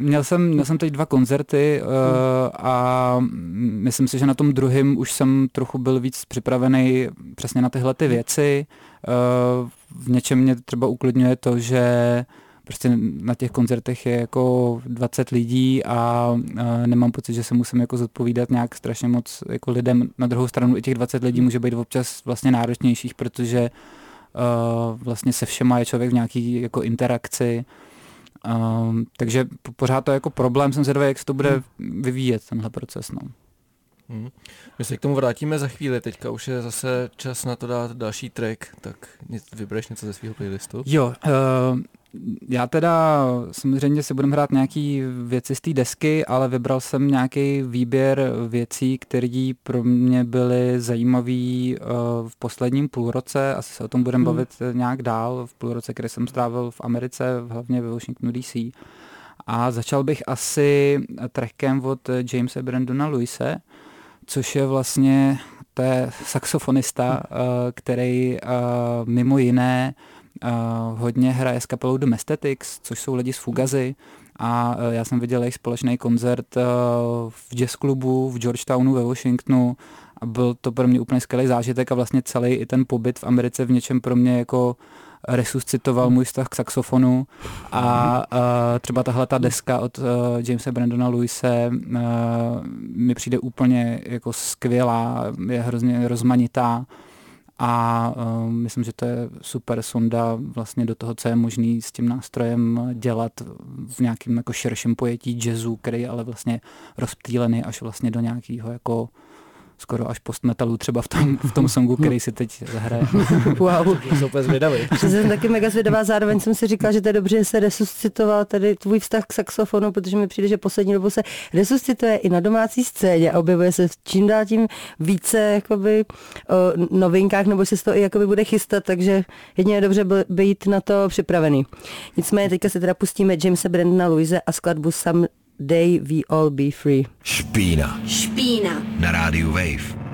Měl jsem, měl jsem teď dva koncerty uh, a myslím si, že na tom druhém už jsem trochu byl víc připravený přesně na tyhle ty věci. Uh, v něčem mě třeba uklidňuje to, že prostě na těch koncertech je jako 20 lidí a uh, nemám pocit, že se musím jako zodpovídat nějak strašně moc jako lidem. Na druhou stranu i těch 20 lidí může být občas vlastně náročnějších, protože uh, vlastně se všema je člověk v nějaký jako interakci. Um, takže pořád to je jako problém, jsem zvědavý, jak se to bude hmm. vyvíjet, tenhle proces. No. Hmm. My se k tomu vrátíme za chvíli, teďka už je zase čas na to dát další track, tak vybereš něco ze svého playlistu? Jo, uh, já teda samozřejmě si budeme hrát nějaký věci z té desky, ale vybral jsem nějaký výběr věcí, které pro mě byly zajímavé uh, v posledním půlroce. Asi se o tom budeme hmm. bavit nějak dál v půlroce, který jsem strávil v Americe, hlavně ve Washingtonu DC. A začal bych asi trackem od Jamesa Brandona Luise, což je vlastně to je saxofonista, uh, který uh, mimo jiné Uh, hodně hraje s kapelou Domestetics, což jsou lidi z Fugazy a já jsem viděl jejich společný koncert v jazz klubu v Georgetownu ve Washingtonu. A byl to pro mě úplně skvělý zážitek a vlastně celý i ten pobyt v Americe v něčem pro mě jako resuscitoval můj vztah k saxofonu a uh, třeba tahle ta deska od uh, Jamesa Brandona Luise uh, mi přijde úplně jako skvělá, je hrozně rozmanitá a uh, myslím, že to je super sonda vlastně do toho, co je možný s tím nástrojem dělat v nějakém jako širším pojetí jazzu, který je ale vlastně rozptýlený až vlastně do nějakého jako skoro až postmetalu třeba v tom, v tom songu, který si teď zahraje. Wow. Jsem úplně zvědavý. jsem taky mega zvědavá, zároveň jsem si říkal, že to je dobře, že se resuscitoval tady tvůj vztah k saxofonu, protože mi přijde, že poslední dobou se resuscituje i na domácí scéně a objevuje se čím dál tím více jakoby, o novinkách, nebo se to i jakoby bude chystat, takže jedině je dobře být na to připravený. Nicméně teďka se teda pustíme Jamesa Brandona Louise a skladbu Some Day We All Be Free. Špína. Špína. Na rádiu Wave.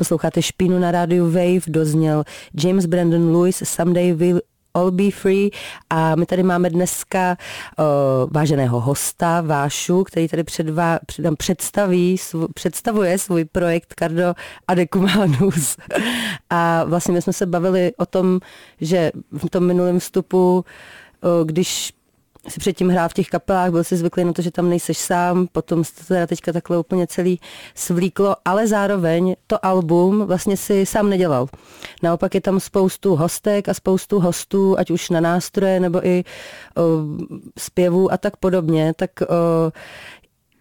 Posloucháte Špínu na rádiu Wave, dozněl James Brandon Lewis, Someday Will All Be Free a my tady máme dneska uh, váženého hosta Vášu, který tady před vá, před, představí, svů, představuje svůj projekt Cardo Adecumanus. a vlastně my jsme se bavili o tom, že v tom minulém vstupu, uh, když si předtím hrál v těch kapelách, byl si zvyklý na to, že tam nejseš sám, potom se to teda teďka takhle úplně celý svlíklo, ale zároveň to album vlastně si sám nedělal. Naopak je tam spoustu hostek a spoustu hostů, ať už na nástroje nebo i o, zpěvů a tak podobně, tak o,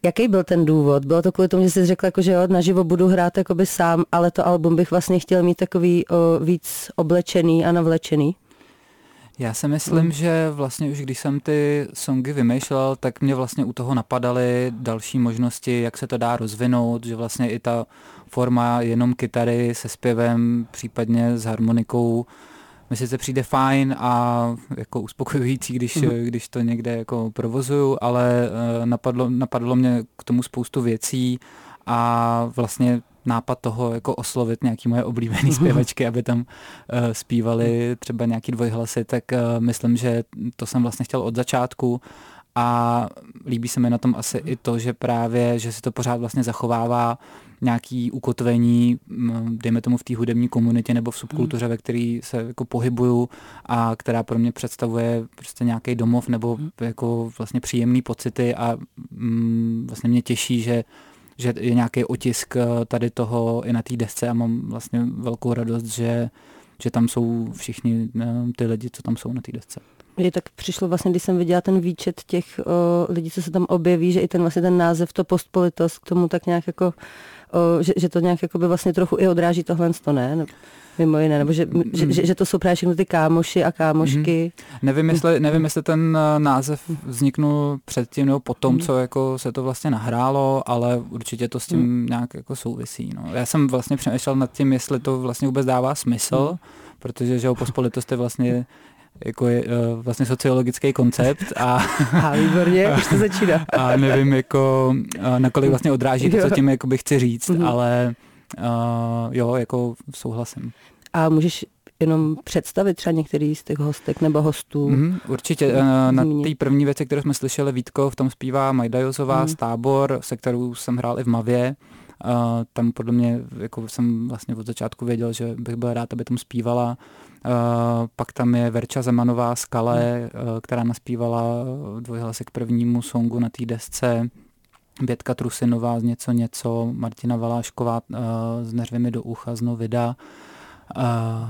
Jaký byl ten důvod? Bylo to kvůli tomu, že jsi řekl, jako, že jo, naživo budu hrát sám, ale to album bych vlastně chtěl mít takový o, víc oblečený a navlečený? Já si myslím, mm. že vlastně už když jsem ty songy vymýšlel, tak mě vlastně u toho napadaly další možnosti, jak se to dá rozvinout, že vlastně i ta forma jenom kytary se zpěvem, případně s harmonikou, mi sice přijde fajn a jako uspokojující, když, mm. když to někde jako provozuju, ale uh, napadlo, napadlo mě k tomu spoustu věcí a vlastně nápad toho jako oslovit nějaký moje oblíbený zpěvačky, aby tam uh, zpívali třeba nějaký dvojhlasy, tak uh, myslím, že to jsem vlastně chtěl od začátku. A líbí se mi na tom asi i to, že právě, že si to pořád vlastně zachovává nějaký ukotvení, dejme tomu v té hudební komunitě nebo v subkultuře, ve který se jako pohybuju a která pro mě představuje prostě nějaký domov nebo jako vlastně příjemný pocity a mm, vlastně mě těší, že že je nějaký otisk eh, tady toho i na té desce a mám vlastně velkou radost, že, že tam jsou všichni eh, ty lidi, co tam jsou na té desce. Mně tak přišlo vlastně, když jsem viděla ten výčet těch o, lidí, co se tam objeví, že i ten vlastně ten název, to postpolitos, k tomu tak nějak jako že, že to nějak jakoby vlastně trochu i odráží tohle, to ne? Mimo jiné, nebo že, mm. že, že, že to jsou právě všechno ty kámoši a kámošky. Mm. Nevím, jestli, nevím, jestli ten eh, název vzniknul předtím nebo potom, mm. co jako se to vlastně nahrálo, ale určitě to s tím mm. nějak jako souvisí. No. Já jsem vlastně přemýšlel nad tím, jestli to vlastně vůbec dává smysl, mm. protože že pospolitost je vlastně jako je uh, vlastně sociologický koncept a, a výborně, už to začíná. a nevím, jako uh, nakolik vlastně odráží to, co tím jakoby chci říct, mm-hmm. ale uh, jo, jako souhlasím. A můžeš jenom představit třeba některý z těch hostek nebo hostů? Mm, určitě. Uh, na té první věci, kterou jsme slyšeli, Vítko, v tom zpívá Majdajozová mm. z Tábor, se kterou jsem hrál i v Mavě. Uh, tam podle mě, jako jsem vlastně od začátku věděl, že bych byl rád, aby tam zpívala. Uh, pak tam je Verča Zemanová z Kale, uh, která naspívala dvojhlasek k prvnímu songu na té desce. Bětka Trusinová z něco něco, Martina Valášková uh, z Neřvy do ucha z Novida. Uh,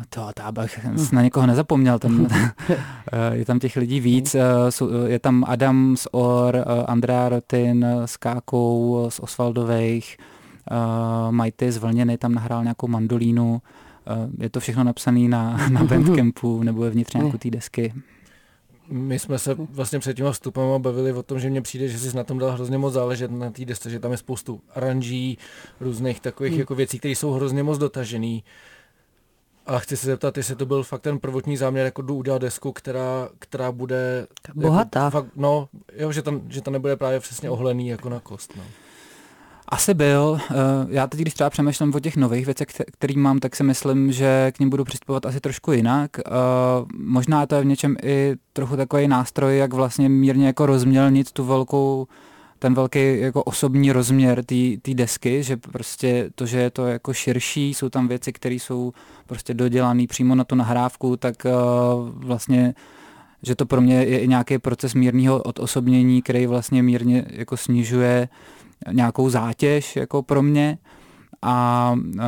to, to abych na někoho nezapomněl, tam, je tam těch lidí víc, uh, je tam Adam z Or, uh, Andrea Rotin s Kákou z Osvaldových, uh, Majty z Vlněny tam nahrál nějakou mandolínu, uh, je to všechno napsané na, na Bandcampu nebo je vnitř nějakou té desky. My jsme se vlastně před těma vstupama bavili o tom, že mně přijde, že si na tom dal hrozně moc záležet na té desce, že tam je spoustu aranží, různých takových hmm. jako věcí, které jsou hrozně moc dotažený. A chci se zeptat, jestli to byl fakt ten prvotní záměr, jako jdu udělat desku, která, která bude... Bohatá. Jako, fakt, no, jo, že, tam, že to nebude právě přesně ohlený jako na kost. No. Asi byl. Eh, já teď, když třeba přemýšlím o těch nových věcech, který mám, tak si myslím, že k ním budu přistupovat asi trošku jinak. Eh, možná to je v něčem i trochu takový nástroj, jak vlastně mírně jako rozmělnit tu velkou ten velký jako osobní rozměr té desky, že prostě to, že je to jako širší, jsou tam věci, které jsou prostě dodělané přímo na tu nahrávku, tak uh, vlastně že to pro mě je i nějaký proces mírného odosobnění, který vlastně mírně jako snižuje nějakou zátěž jako pro mě. A uh,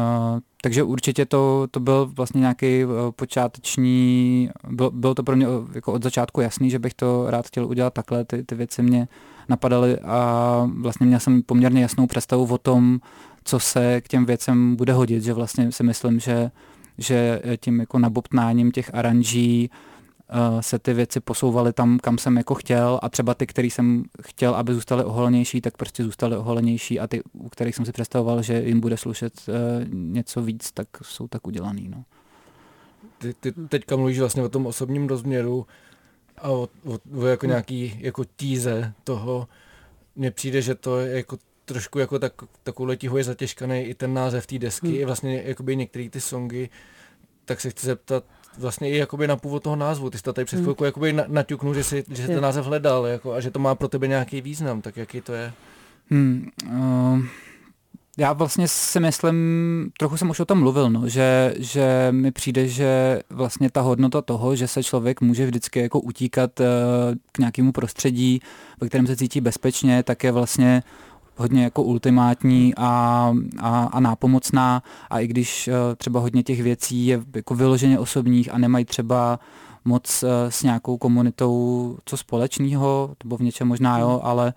takže určitě to, to byl vlastně nějaký uh, počáteční, byl, bylo to pro mě jako od začátku jasný, že bych to rád chtěl udělat takhle, ty, ty věci mě napadaly a vlastně měl jsem poměrně jasnou představu o tom, co se k těm věcem bude hodit, že vlastně si myslím, že, že tím jako nabobtnáním těch aranží uh, se ty věci posouvaly tam, kam jsem jako chtěl a třeba ty, který jsem chtěl, aby zůstaly oholenější, tak prostě zůstaly oholenější a ty, u kterých jsem si představoval, že jim bude slušet uh, něco víc, tak jsou tak udělaný. No. Ty, ty teďka mluvíš vlastně o tom osobním rozměru a o, o, o jako nějaký jako tíze toho. Mně přijde, že to je jako trošku jako tak, takovou je zatěžkaný i ten název té desky, hmm. i vlastně jakoby některé ty songy, tak se chci zeptat, vlastně i jakoby na původ toho názvu. Ty jsi to tady před hmm. chvilkou jakoby naťuknul, že jsi, že jsi ten název hledal jako, a že to má pro tebe nějaký význam, tak jaký to je? Hmm, uh, já vlastně si myslím, trochu jsem už o tom mluvil, no, že, že mi přijde, že vlastně ta hodnota toho, že se člověk může vždycky jako utíkat uh, k nějakému prostředí, ve kterém se cítí bezpečně, tak je vlastně hodně jako ultimátní a, a, a nápomocná. A i když uh, třeba hodně těch věcí je jako vyloženě osobních a nemají třeba moc uh, s nějakou komunitou co společného, nebo v něčem možná jo, ale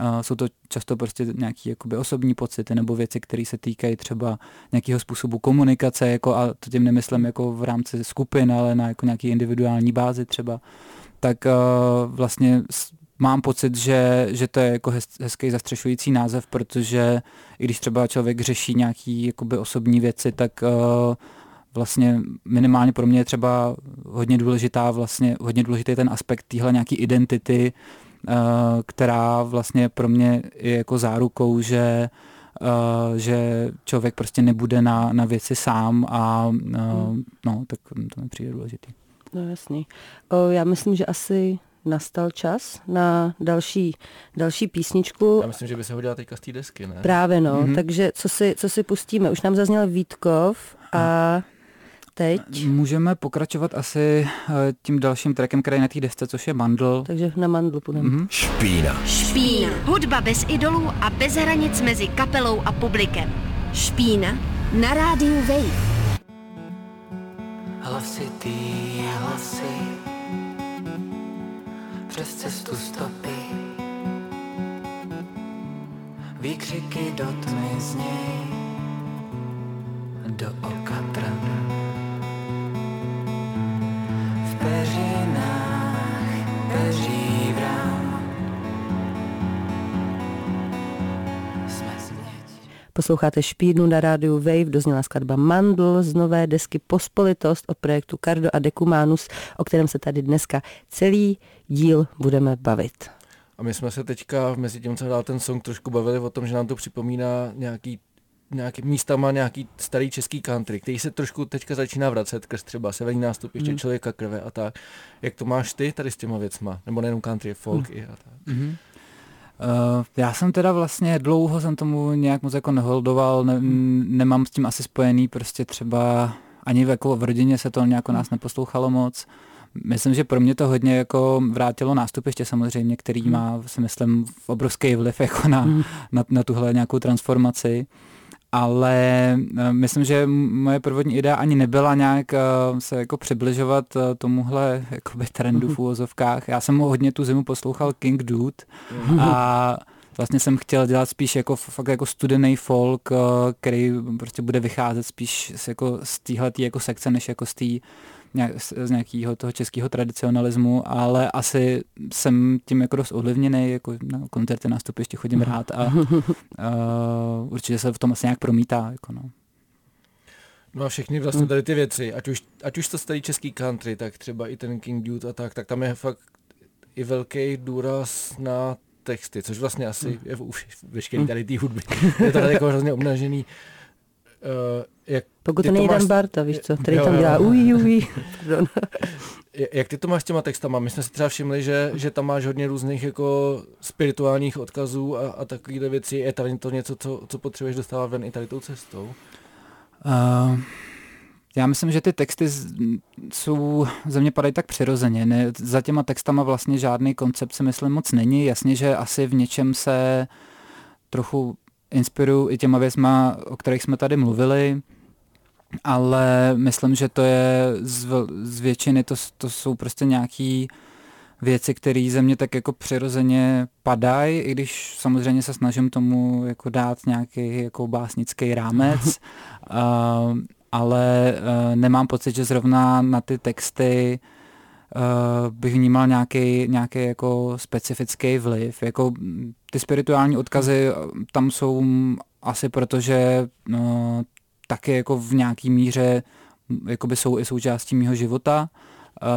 uh, jsou to často prostě nějaké jakoby osobní pocity nebo věci, které se týkají třeba nějakého způsobu komunikace, jako a to tím nemyslím jako v rámci skupin, ale na jako nějaký individuální bázi třeba, tak uh, vlastně mám pocit, že, že to je jako hez, hezký zastřešující název, protože i když třeba člověk řeší nějaký jakoby osobní věci, tak uh, vlastně minimálně pro mě je třeba hodně důležitá vlastně, hodně důležitý ten aspekt téhle nějaký identity, uh, která vlastně pro mě je jako zárukou, že Uh, že člověk prostě nebude na, na věci sám a uh, hmm. no, tak to mi přijde důležitý. No jasný. O, já myslím, že asi nastal čas na další, další písničku. Já myslím, že by se hodila teďka z té desky, ne? Právě no, mm-hmm. takže co si, co si pustíme? Už nám zazněl Vítkov a teď? Můžeme pokračovat asi eh, tím dalším trackem, který je na té desce, což je Mandl. Takže na Mandl půjdeme. Mm-hmm. Špína. Špína. Hudba bez idolů a bez hranic mezi kapelou a publikem. Špína na rádiu Wave. Hlasitý hlasy přes cestu stopy. Výkřiky do tmy z něj, do okna. Posloucháte Špídnu na rádiu Wave, dozněla skladba Mandl z nové desky Pospolitost od projektu Cardo a Decumanus, o kterém se tady dneska celý díl budeme bavit. A my jsme se teďka mezi tím, co dál ten song, trošku bavili o tom, že nám to připomíná nějaký nějaký místama nějaký starý český country, který se trošku teďka začíná vracet, krz třeba severní nástup, ještě mm. člověka krve a tak. Jak to máš ty tady s těma věcma? Nebo nejenom country, folk mm. i a tak. Mm-hmm. Uh, já jsem teda vlastně dlouho jsem tomu nějak moc jako neholdoval, ne, nemám s tím asi spojený prostě třeba ani v, jako v rodině se to nějak nás neposlouchalo moc. Myslím, že pro mě to hodně jako vrátilo nástupiště samozřejmě, který hmm. má, si myslím, obrovský vliv jako na, hmm. na, na tuhle nějakou transformaci ale eh, myslím, že moje prvotní idea ani nebyla nějak eh, se jako přibližovat eh, tomuhle jakoby trendu v úvozovkách. Já jsem hodně tu zimu poslouchal King Dude a vlastně jsem chtěl dělat spíš jako fakt jako studený folk, který prostě bude vycházet spíš z, jako z téhletý jako sekce, než jako z té z nějakého toho českého tradicionalismu, ale asi jsem tím jako dost ovlivněný, jako na koncerty, ještě chodím rád a uh, určitě se v tom asi nějak promítá. Jako no. No a všechny vlastně tady ty věci, ať už, ať už to starý český country, tak třeba i ten King Dude a tak, tak tam je fakt i velký důraz na texty, což vlastně asi je v, veškerý tady té hudby. Je to tady jako hrozně obnažený. Uh, jak Pokud to není Dan Barta, víš co, který jo, tam dělá ují, ují. jak ty to máš s těma textama? My jsme si třeba všimli, že, že tam máš hodně různých jako spirituálních odkazů a, a takovýhle věci. Je tady to něco, co, co potřebuješ dostávat ven i tady tou cestou? Uh, já myslím, že ty texty jsou, ze mě padají tak přirozeně. Ne, za těma textama vlastně žádný koncept si myslím moc není. Jasně, že asi v něčem se trochu inspiruju i těma věcma, o kterých jsme tady mluvili, ale myslím, že to je z, z většiny, to, to jsou prostě nějaký věci, které ze mě tak jako přirozeně padají, i když samozřejmě se snažím tomu jako dát nějaký jako básnický rámec, uh, ale uh, nemám pocit, že zrovna na ty texty uh, bych vnímal nějaký, nějaký jako specifický vliv. Jako ty spirituální odkazy tam jsou asi proto, že uh, taky jako v nějaký míře jakoby jsou i součástí mého života, uh,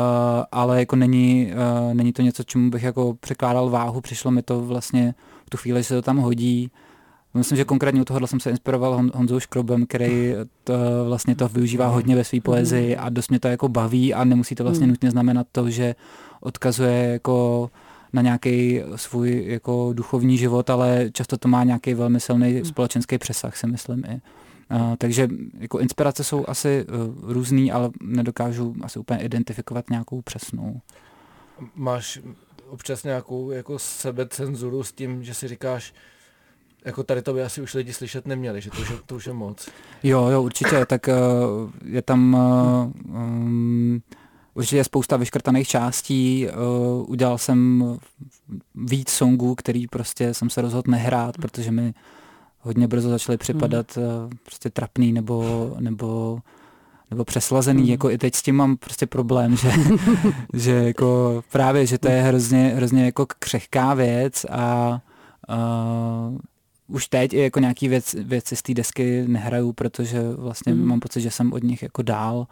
ale jako není, uh, není to něco, čemu bych jako překládal váhu, přišlo mi to vlastně v tu chvíli, že se to tam hodí. Myslím, že konkrétně u tohohle jsem se inspiroval Hon- Honzou Škrobem, který to, vlastně to využívá hodně ve své poezii a dost mě to jako baví a nemusí to vlastně hmm. nutně znamenat to, že odkazuje jako na nějaký svůj jako duchovní život, ale často to má nějaký velmi silný společenský přesah, si myslím i. Uh, takže jako inspirace jsou asi uh, různý, ale nedokážu asi úplně identifikovat nějakou přesnou. Máš občas nějakou jako sebecenzuru s tím, že si říkáš, jako tady to by asi už lidi slyšet neměli, že to už je, to už je moc. Jo, jo, určitě, tak uh, je tam uh, um, určitě je spousta vyškrtaných částí, uh, udělal jsem víc songů, který prostě jsem se rozhodl nehrát, protože mi hodně brzo začaly připadat uh, prostě trapný nebo, nebo nebo přeslazený, mm. jako i teď s tím mám prostě problém, že, že jako právě, že to je hrozně, hrozně jako křehká věc a uh, už teď i jako nějaký věc, věci z té desky nehraju, protože vlastně mm. mám pocit, že jsem od nich jako dál.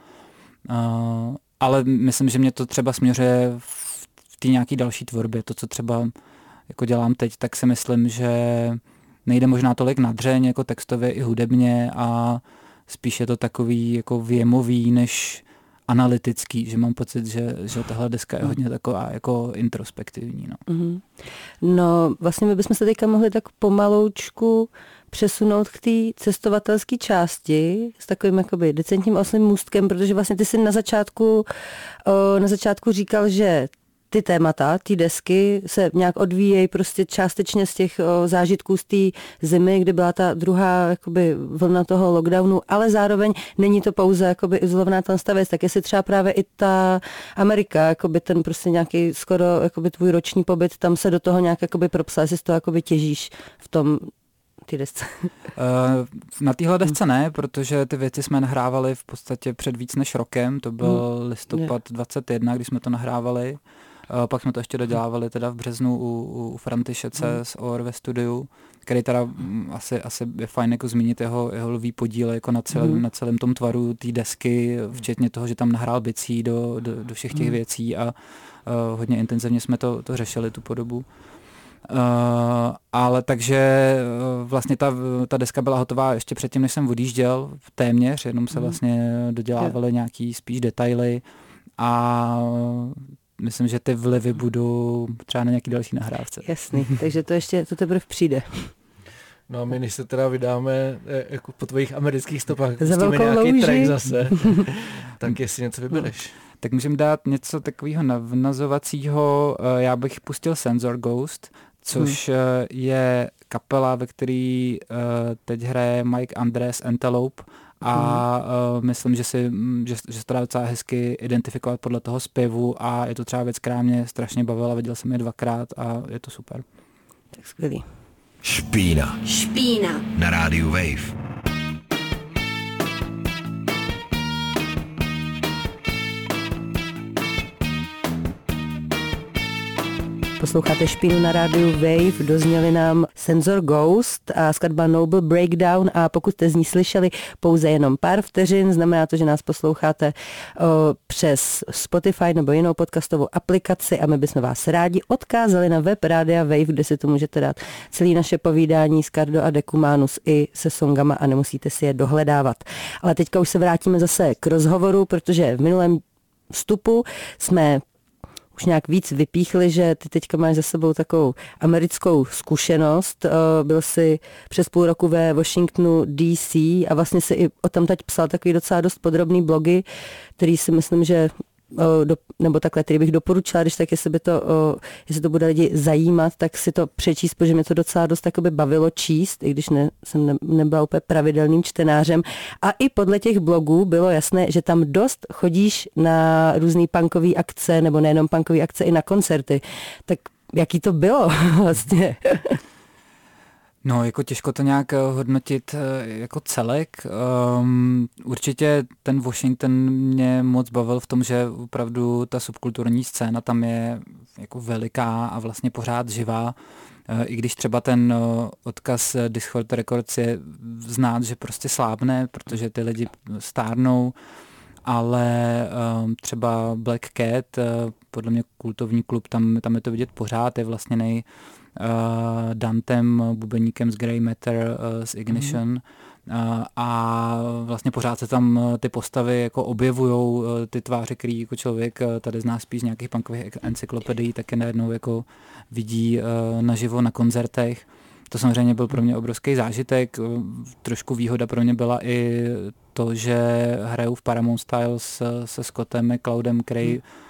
Uh, ale myslím, že mě to třeba směřuje v, té nějaký další tvorbě. To, co třeba jako dělám teď, tak si myslím, že nejde možná tolik na dřeň, jako textově i hudebně a spíš je to takový jako věmový, než analytický, že mám pocit, že, že tahle deska je hodně taková jako introspektivní. No, mm-hmm. no vlastně my bychom se teďka mohli tak pomaloučku přesunout k té cestovatelské části s takovým jakoby decentním oslým můstkem, protože vlastně ty jsi na začátku, na začátku říkal, že ty témata, ty desky se nějak odvíjejí prostě částečně z těch o, zážitků z té zimy, kdy byla ta druhá jakoby, vlna toho lockdownu, ale zároveň není to pouze jakoby, izolovaná ta věc, tak jestli třeba právě i ta Amerika, jakoby ten prostě nějaký skoro jakoby tvůj roční pobyt, tam se do toho nějak jakoby propsal, jestli z toho jakoby těžíš v tom té desce? na téhle desce ne, protože ty věci jsme nahrávali v podstatě před víc než rokem, to byl hmm. listopad 21, když jsme to nahrávali. Pak jsme to ještě dodělávali teda v březnu u, u Františece hmm. z OR ve studiu, který teda mm, asi, asi je fajn jako zmínit jeho, jeho lvý podíl jako na, celém, hmm. na celém tom tvaru té desky, včetně toho, že tam nahrál bicí do, do, do všech těch hmm. věcí a uh, hodně intenzivně jsme to, to řešili, tu podobu. Uh, ale takže uh, vlastně ta, ta deska byla hotová ještě předtím, než jsem odjížděl, téměř, jenom se vlastně dodělávaly nějaký spíš detaily a myslím, že ty vlivy budou třeba na nějaký další nahrávce. Jasný, takže to ještě, to teprve přijde. No a my, než se teda vydáme eh, jako po tvojich amerických stopách, Za pustíme nějaký louži. track zase, tak jestli něco vybereš. Tak můžeme dát něco takového navnazovacího. Eh, já bych pustil Sensor Ghost, což hmm. Eh, je kapela, ve který teď hraje Mike Andres Antelope a uh, myslím, že, si, že, že se to dá docela hezky identifikovat podle toho zpěvu a je to třeba věc, která mě strašně bavila, viděl jsem je dvakrát a je to super. Tak skvělý. Špína. Špína. Na rádiu Wave. Posloucháte špínu na rádiu Wave, dozněli nám Sensor Ghost a skladba Noble Breakdown a pokud jste z ní slyšeli pouze jenom pár vteřin, znamená to, že nás posloucháte o, přes Spotify nebo jinou podcastovou aplikaci a my bychom vás rádi odkázali na web Rádia Wave, kde si to můžete dát celé naše povídání s Cardo a Decumanus i se songama a nemusíte si je dohledávat. Ale teďka už se vrátíme zase k rozhovoru, protože v minulém vstupu jsme už nějak víc vypíchli, že ty teďka máš za sebou takovou americkou zkušenost. Eh, byl jsi přes půl roku ve Washingtonu DC a vlastně si i o tam teď psal takový docela dost podrobný blogy, který si myslím, že do, nebo takhle, který bych doporučila, když tak, jestli by to, jestli to bude lidi zajímat, tak si to přečíst, protože mě to docela dost takoby bavilo číst, i když ne, jsem ne, nebyla úplně pravidelným čtenářem. A i podle těch blogů bylo jasné, že tam dost chodíš na různé punkové akce, nebo nejenom punkové akce, i na koncerty. Tak jaký to bylo vlastně? No, jako těžko to nějak eh, hodnotit eh, jako celek. Um, určitě ten Washington mě moc bavil v tom, že opravdu ta subkulturní scéna tam je jako veliká a vlastně pořád živá. Eh, I když třeba ten odkaz Discord Records je znát, že prostě slábne, protože ty lidi stárnou, ale um, třeba Black Cat, podle mě kultovní klub, tam, tam je to vidět pořád, je vlastně nej, uh, Dantem, bubeníkem z Grey Matter, uh, z Ignition. Mm. Uh, a vlastně pořád se tam ty postavy jako objevují, ty tváře, který jako člověk tady zná spíš nějakých punkových encyklopedií, taky najednou jako vidí naživo na koncertech. To samozřejmě byl pro mě obrovský zážitek. Trošku výhoda pro mě byla i to, že hraju v Paramount Styles se Scottem Cloudem, který mm Eh,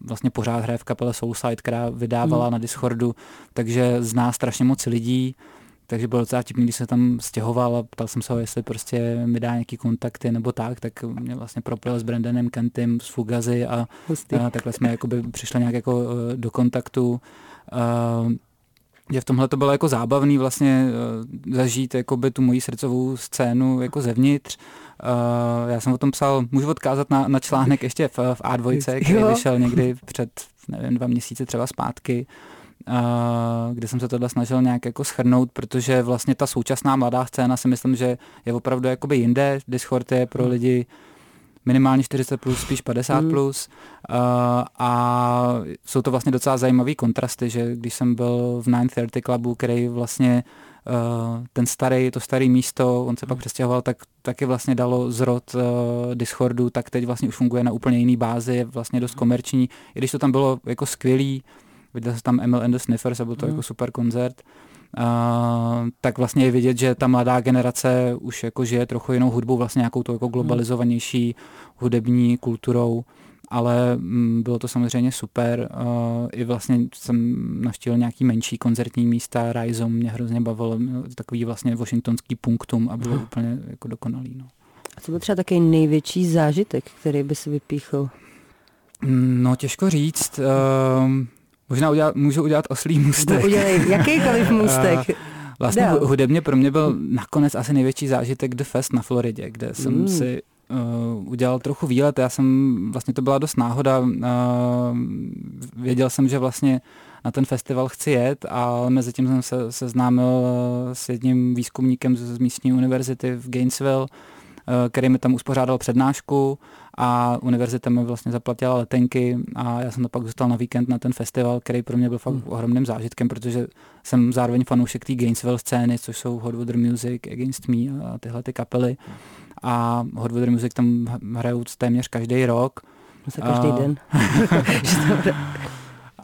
vlastně pořád hraje v kapele Soulside, která vydávala mm. na Discordu, takže zná strašně moc lidí, takže bylo docela tipný, když se tam stěhoval a ptal jsem se ho, jestli prostě mi dá nějaký kontakty nebo tak, tak mě vlastně propil s Brandanem Kentym z Fugazy a, a takhle jsme jakoby přišli nějak jako eh, do kontaktu. Uh, že v tomhle to bylo jako zábavný vlastně uh, zažít jakoby tu moji srdcovou scénu jako zevnitř. Uh, já jsem o tom psal, můžu odkázat na, na článek ještě v, v A2, který jo. vyšel někdy před, nevím, dva měsíce třeba zpátky, uh, kde jsem se tohle snažil nějak jako schrnout, protože vlastně ta současná mladá scéna si myslím, že je opravdu jakoby jinde. Discord je pro hmm. lidi minimálně 40 plus, spíš 50 mm. plus. Uh, a jsou to vlastně docela zajímavé kontrasty, že když jsem byl v 930 klubu, který vlastně uh, ten starý, to staré místo, on se pak přestěhoval, tak taky vlastně dalo zrod uh, Discordu, tak teď vlastně už funguje na úplně jiný bázi, je vlastně dost komerční, i když to tam bylo jako skvělý, viděl jsem tam Emil and the Sniffers a byl to mm. jako super koncert, tak vlastně je vidět, že ta mladá generace už jako žije trochu jinou hudbou, vlastně nějakou to jako globalizovanější hudební kulturou, ale mm, bylo to samozřejmě super. I vlastně jsem navštívil nějaký menší koncertní místa, Rizom mě hrozně bavilo, takový vlastně washingtonský punktum a bylo uh. úplně jako dokonalý. No. A co byl třeba takový největší zážitek, který by si vypíchl? Mm, no těžko říct. Uh, Možná udělat, můžu udělat oslý můstek. Udělej jakýkoliv můstek. Vlastně Dál. hudebně pro mě byl nakonec asi největší zážitek The Fest na Floridě, kde jsem mm. si uh, udělal trochu výlet. Já jsem, vlastně to byla dost náhoda, uh, věděl jsem, že vlastně na ten festival chci jet a mezi tím jsem se seznámil s jedním výzkumníkem z místní univerzity v Gainesville, který mi tam uspořádal přednášku a univerzita mi vlastně zaplatila letenky a já jsem to pak dostal na víkend na ten festival, který pro mě byl fakt hmm. ohromným zážitkem, protože jsem zároveň fanoušek té Gainesville scény, což jsou Hot Water Music, Against Me a tyhle ty kapely. A Hot Water Music tam hrajou téměř každý rok. Každý den.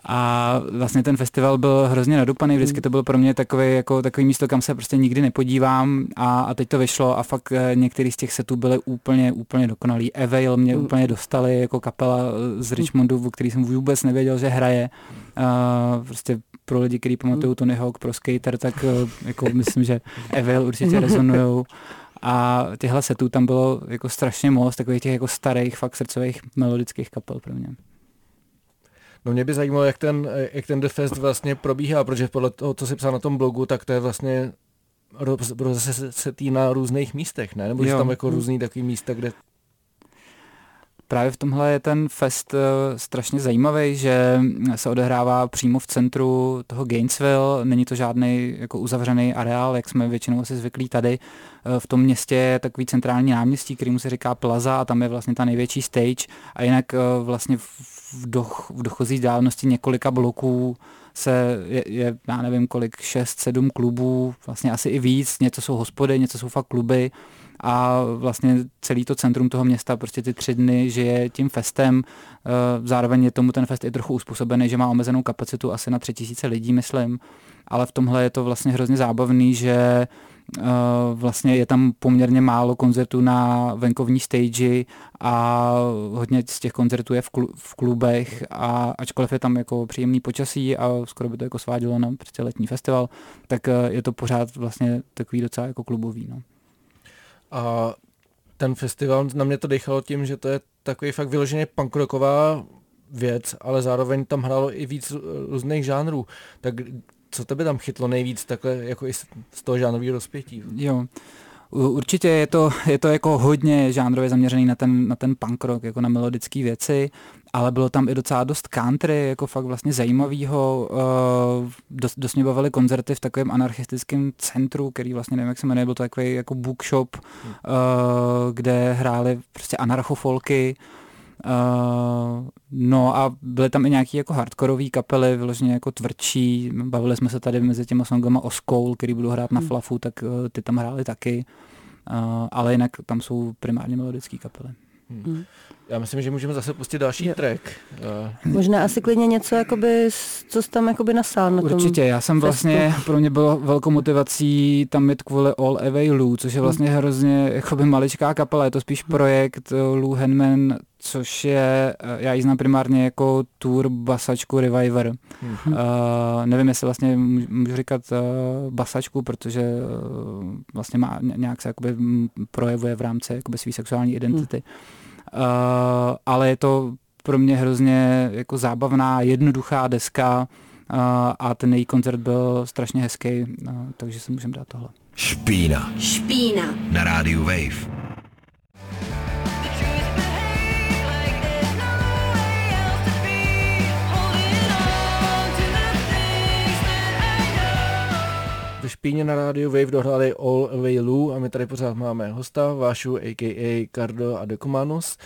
A vlastně ten festival byl hrozně nadupaný, vždycky to bylo pro mě takový, jako, takový místo, kam se prostě nikdy nepodívám a, a teď to vyšlo a fakt eh, některý z těch setů byly úplně, úplně dokonalý. Evail mě mm. úplně dostali jako kapela eh, z Richmondu, o který jsem vůbec nevěděl, že hraje. Uh, prostě pro lidi, kteří pamatují mm. Tony Hawk pro skater, tak jako myslím, že Evail určitě rezonujou. A těchhle setů tam bylo jako strašně moc, takových těch jako starých, fakt srdcových melodických kapel pro mě. No mě by zajímalo, jak ten, jak ten The Fest vlastně probíhá, protože podle toho, co jsi psal na tom blogu, tak to je vlastně rozesetý na různých místech, ne? Nebo jsou tam jako různý takový místa, kde Právě v tomhle je ten fest uh, strašně zajímavý, že se odehrává přímo v centru toho Gainesville, není to žádný jako uzavřený areál, jak jsme většinou asi zvyklí tady. Uh, v tom městě je takový centrální náměstí, kterýmu se říká Plaza a tam je vlastně ta největší stage. A jinak uh, vlastně v, doch, v dochozí dálnosti několika bloků se je, je, já nevím kolik, 6-7 klubů, vlastně asi i víc, něco jsou hospody, něco jsou fakt kluby a vlastně celý to centrum toho města prostě ty tři dny žije tím festem. Eh, zároveň je tomu ten fest i trochu uspůsobený, že má omezenou kapacitu asi na tři tisíce lidí, myslím, ale v tomhle je to vlastně hrozně zábavný, že Uh, vlastně je tam poměrně málo koncertů na venkovní stage a hodně z těch koncertů je v, klu, v klubech a ačkoliv je tam jako příjemný počasí a skoro by to jako svádilo na prostě letní festival, tak uh, je to pořád vlastně takový docela jako klubový. No. A ten festival na mě to dechalo tím, že to je takový fakt vyloženě punkroková věc, ale zároveň tam hrálo i víc různých žánrů. Tak co tebe tam chytlo nejvíc takhle jako i z toho žánrového rozpětí? Jo, Určitě je to, je to jako hodně žánrově zaměřený na ten, na ten punk rock, jako na melodické věci, ale bylo tam i docela dost country, jako fakt vlastně zajímavého. Uh, dost, dost mě bavily koncerty v takovém anarchistickém centru, který vlastně nevím, jak se jmenuje, byl to takový jako bookshop, uh, kde hráli prostě anarchofolky, Uh, no a byly tam i nějaký jako hardkorový kapely, vyloženě jako tvrdší. Bavili jsme se tady mezi těma songama o Skoul, který budou hrát na hmm. Flafu, tak uh, ty tam hráli taky. Uh, ale jinak tam jsou primárně melodické kapely. Hmm. hmm. Já myslím, že můžeme zase pustit další jo. track. Uh. Možná asi klidně něco, jakoby, co jsi tam jakoby nasál na tom Určitě, já jsem vlastně, festu. pro mě bylo velkou motivací tam mít kvůli All Away Lou, což je hmm. vlastně hrozně jakoby maličká kapela, je to spíš projekt Lou Henman, což je, eh, já ji znám primárně jako tour basačku Reviver. Hmm. Uh, nevím, jestli vlastně můžu říkat uh, basačku, protože uh, vlastně má nějak se jakoby projevuje v rámci jakoby své sexuální identity. Hmm Uh, ale je to pro mě hrozně jako zábavná, jednoduchá deska uh, a ten její koncert byl strašně hezký, uh, takže si můžeme dát tohle. Špína. Špína. Na rádiu Wave. Špíně na rádiu Wave dohráli All Away Lou a my tady pořád máme hosta, Vášu, a.k.a. Cardo a Decomanus.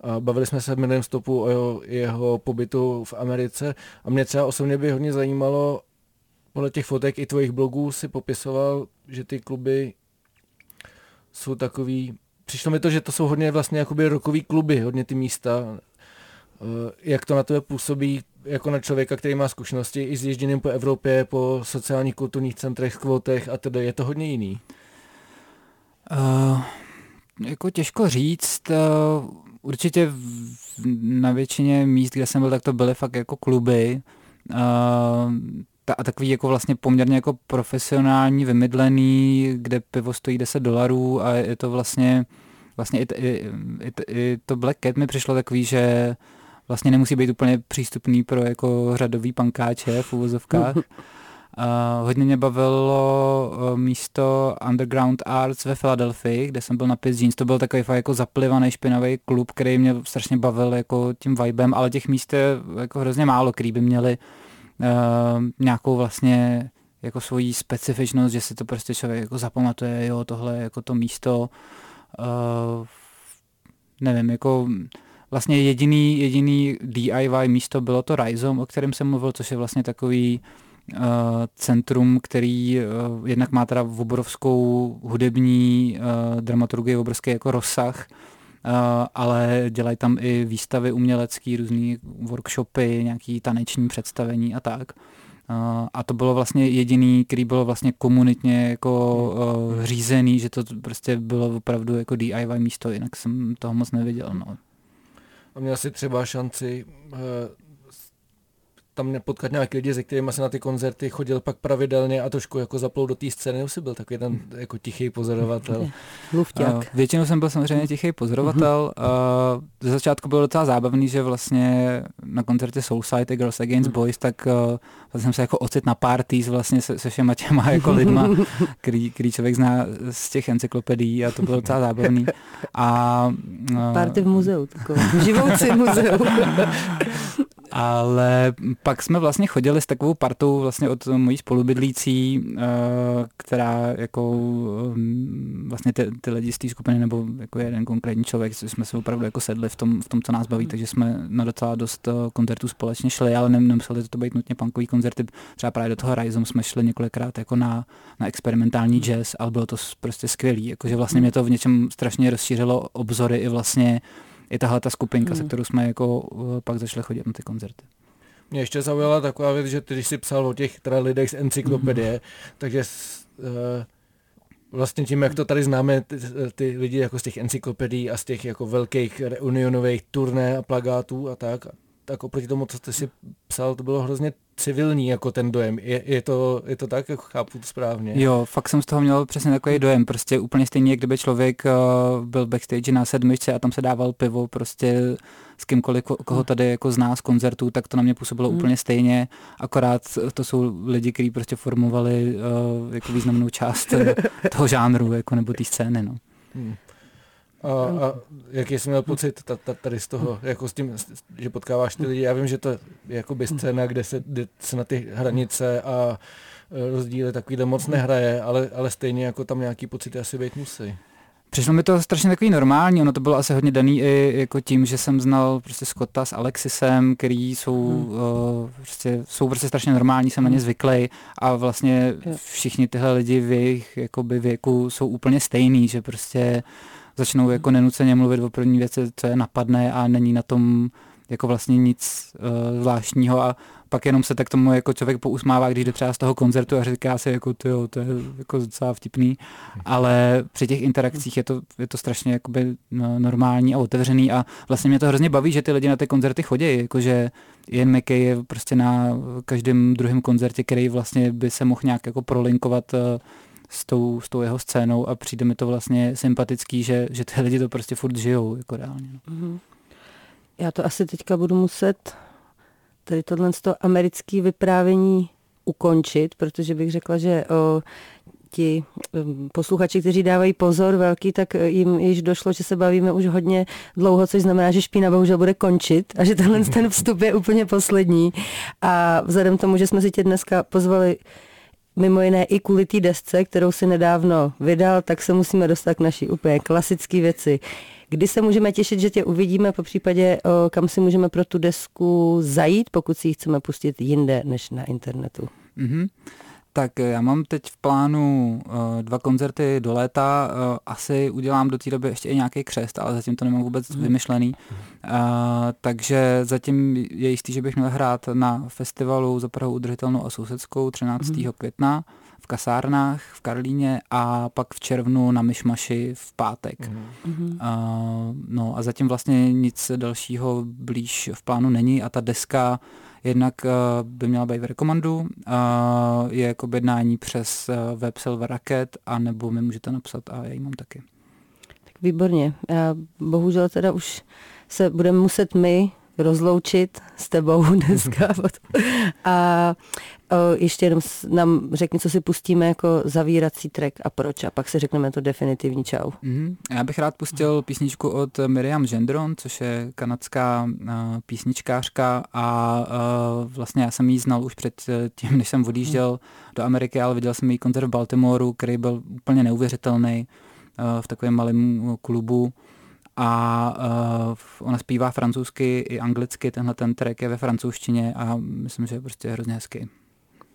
A bavili jsme se v minulém stopu o jeho, jeho pobytu v Americe a mě třeba osobně by hodně zajímalo, podle těch fotek i tvojich blogů si popisoval, že ty kluby jsou takový, přišlo mi to, že to jsou hodně vlastně jakoby rokový kluby, hodně ty místa, Eh, jak to na tebe působí jako na člověka, který má zkušenosti i s ježděním po Evropě, po sociálních kulturních centrech, kvotech a tedy je to hodně jiný? Uh, jako těžko říct. Uh, určitě na většině míst, kde jsem byl, tak to byly fakt jako kluby. Uh, ta, a takový jako vlastně poměrně jako profesionální, vymydlený, kde pivo stojí 10 dolarů a je to vlastně vlastně i, i, i, i to Black Cat mi přišlo takový, že vlastně nemusí být úplně přístupný pro jako řadový pankáče v uvozovkách. Uh, hodně mě bavilo uh, místo Underground Arts ve Filadelfii, kde jsem byl na Piss Jeans. To byl takový fakt jako zaplivaný špinavý klub, který mě strašně bavil jako tím vibem, ale těch míst je jako hrozně málo, který by měli uh, nějakou vlastně jako svoji specifičnost, že si to prostě člověk jako zapamatuje, jo, tohle je jako to místo, uh, nevím, jako vlastně jediný, jediný DIY místo bylo to Rhizome, o kterém jsem mluvil, což je vlastně takový uh, centrum, který uh, jednak má teda obrovskou hudební uh, dramaturgii, obrovský jako rozsah, Uh, ale dělají tam i výstavy umělecké, různé workshopy, nějaké taneční představení a tak. Uh, a to bylo vlastně jediný, který bylo vlastně komunitně jako uh, řízený, že to prostě bylo opravdu jako DIY místo, jinak jsem toho moc neviděl. No. A měl jsi třeba šanci uh, tam potkat nějaký lidi, se kterými se na ty koncerty chodil pak pravidelně a trošku jako zaplou do té scény, už jsi byl takový ten jako tichý pozorovatel. Uh, většinou jsem byl samozřejmě tichý pozorovatel. Uh, ze začátku bylo docela zábavný, že vlastně na koncertě Soulside Girls Against Boys, tak uh, vlastně jsem se jako ocit na parties vlastně se, se všema těma jako lidma, který, který člověk zná z těch encyklopedií a to bylo docela zábavný. A, uh, Party v muzeu, takovou živoucí muzeu. Ale pak jsme vlastně chodili s takovou partou vlastně od mojí spolubydlící, eh, která jako mm, vlastně ty, ty lidi z té skupiny nebo jako jeden konkrétní člověk, jsme se opravdu jako sedli v tom, v tom, co nás baví, takže jsme na docela dost eh, koncertů společně šli, ale nemuseli to být nutně punkový koncerty. Třeba právě do toho Rhizome jsme šli několikrát jako na, na experimentální jazz, ale bylo to prostě skvělý, jakože vlastně mě to v něčem strašně rozšířilo obzory i vlastně i tahle ta skupinka, hmm. se kterou jsme jako uh, pak začali chodit na ty koncerty. Mě ještě zaujala taková věc, že ty, když jsi psal o těch teda lidech z encyklopedie, mm. takže uh, vlastně tím, jak to tady známe, ty, ty lidi jako z těch encyklopedií a z těch jako velkých reunionových turné a plagátů a tak, tak oproti tomu, co jsi si psal, to bylo hrozně civilní jako ten dojem. Je, je, to, je to tak, jako chápu to správně? Jo, fakt jsem z toho měl přesně takový dojem. Prostě úplně stejně, jak kdyby člověk uh, byl backstage na sedmičce a tam se dával pivo prostě s kýmkoliv, ko, koho tady jako zná z koncertů, tak to na mě působilo hmm. úplně stejně. Akorát to jsou lidi, kteří prostě formovali uh, jako významnou část eh, toho žánru jako, nebo té scény. No. Hmm. A, a jaký jsi měl pocit tady z toho, jako s tím, že potkáváš ty lidi? Já vím, že to je jakoby scéna, kde se, kde se na ty hranice a e, rozdíly takovýhle moc nehraje, ale, ale stejně jako tam nějaký pocity asi být musí. Přišlo mi to strašně takový normální, ono to bylo asi hodně daný i jako tím, že jsem znal prostě Scotta s Alexisem, který jsou, hmm. uh, prostě, jsou prostě strašně normální, jsem na ně zvyklý a vlastně všichni tyhle lidi v jejich jakoby, věku jsou úplně stejný, že prostě začnou jako nenuceně mluvit o první věci, co je napadne a není na tom jako vlastně nic uh, zvláštního. A pak jenom se tak tomu jako člověk pousmává, když jde třeba z toho koncertu a říká si jako tyjo, to je jako docela vtipný, ale při těch interakcích je to, je to strašně jakoby no, normální a otevřený. A vlastně mě to hrozně baví, že ty lidi na ty koncerty chodí, jakože Ian McKay je prostě na každém druhém koncertě, který vlastně by se mohl nějak jako prolinkovat uh, s tou, s tou jeho scénou a přijde mi to vlastně sympatický, že, že ty lidi to prostě furt žijou, jako reálně. Mm-hmm. Já to asi teďka budu muset tady tohle z toho americké vyprávění ukončit, protože bych řekla, že o, ti um, posluchači, kteří dávají pozor velký, tak jim již došlo, že se bavíme už hodně dlouho, což znamená, že špína bohužel bude končit a že tenhle ten vstup je úplně poslední. A vzhledem k tomu, že jsme si tě dneska pozvali mimo jiné i kvůli té desce, kterou si nedávno vydal, tak se musíme dostat k naší úplně klasické věci. Kdy se můžeme těšit, že tě uvidíme, po případě kam si můžeme pro tu desku zajít, pokud si ji chceme pustit jinde než na internetu? Mm-hmm. Tak já mám teď v plánu uh, dva koncerty do léta. Uh, asi udělám do té doby ještě i nějaký křest, ale zatím to nemám vůbec mm. vymyšlený. Uh, takže zatím je jistý, že bych měl hrát na festivalu za Prahu udržitelnou a sousedskou 13. Mm. května v kasárnách v Karlíně a pak v červnu na Myšmaši v pátek. Mm. Uh, no a zatím vlastně nic dalšího blíž v plánu není a ta deska Jednak uh, by měla být v rekomandu, uh, je jako bednání přes uh, web Silver Racket, a nebo mi můžete napsat a já ji mám taky. Tak výborně. Bohužel teda už se budeme muset my rozloučit s tebou dneska. a ještě jenom nám řekni, co si pustíme jako zavírací track a proč a pak si řekneme to definitivní čau. Mm-hmm. Já bych rád pustil písničku od Miriam Gendron, což je kanadská uh, písničkářka a uh, vlastně já jsem ji znal už před tím, než jsem odjížděl mm. do Ameriky, ale viděl jsem její koncert v Baltimoru, který byl úplně neuvěřitelný uh, v takovém malém klubu a uh, ona zpívá francouzsky i anglicky, tenhle ten track je ve francouzštině a myslím, že je prostě hrozně hezký.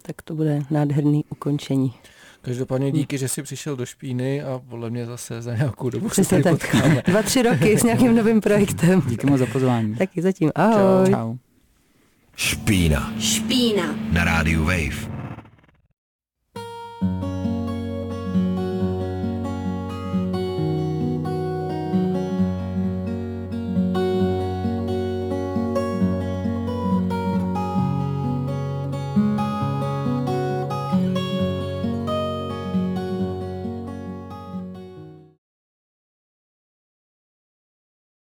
Tak to bude nádherný ukončení. Každopádně díky, že jsi přišel do Špíny a podle mě zase za nějakou dobu Přesně se tak. potkáme. Dva, tři roky s nějakým novým projektem. Díky moc za pozvání. Taky zatím. Ahoj. Čau. Čau. Špína. Špína. Na rádiu Wave.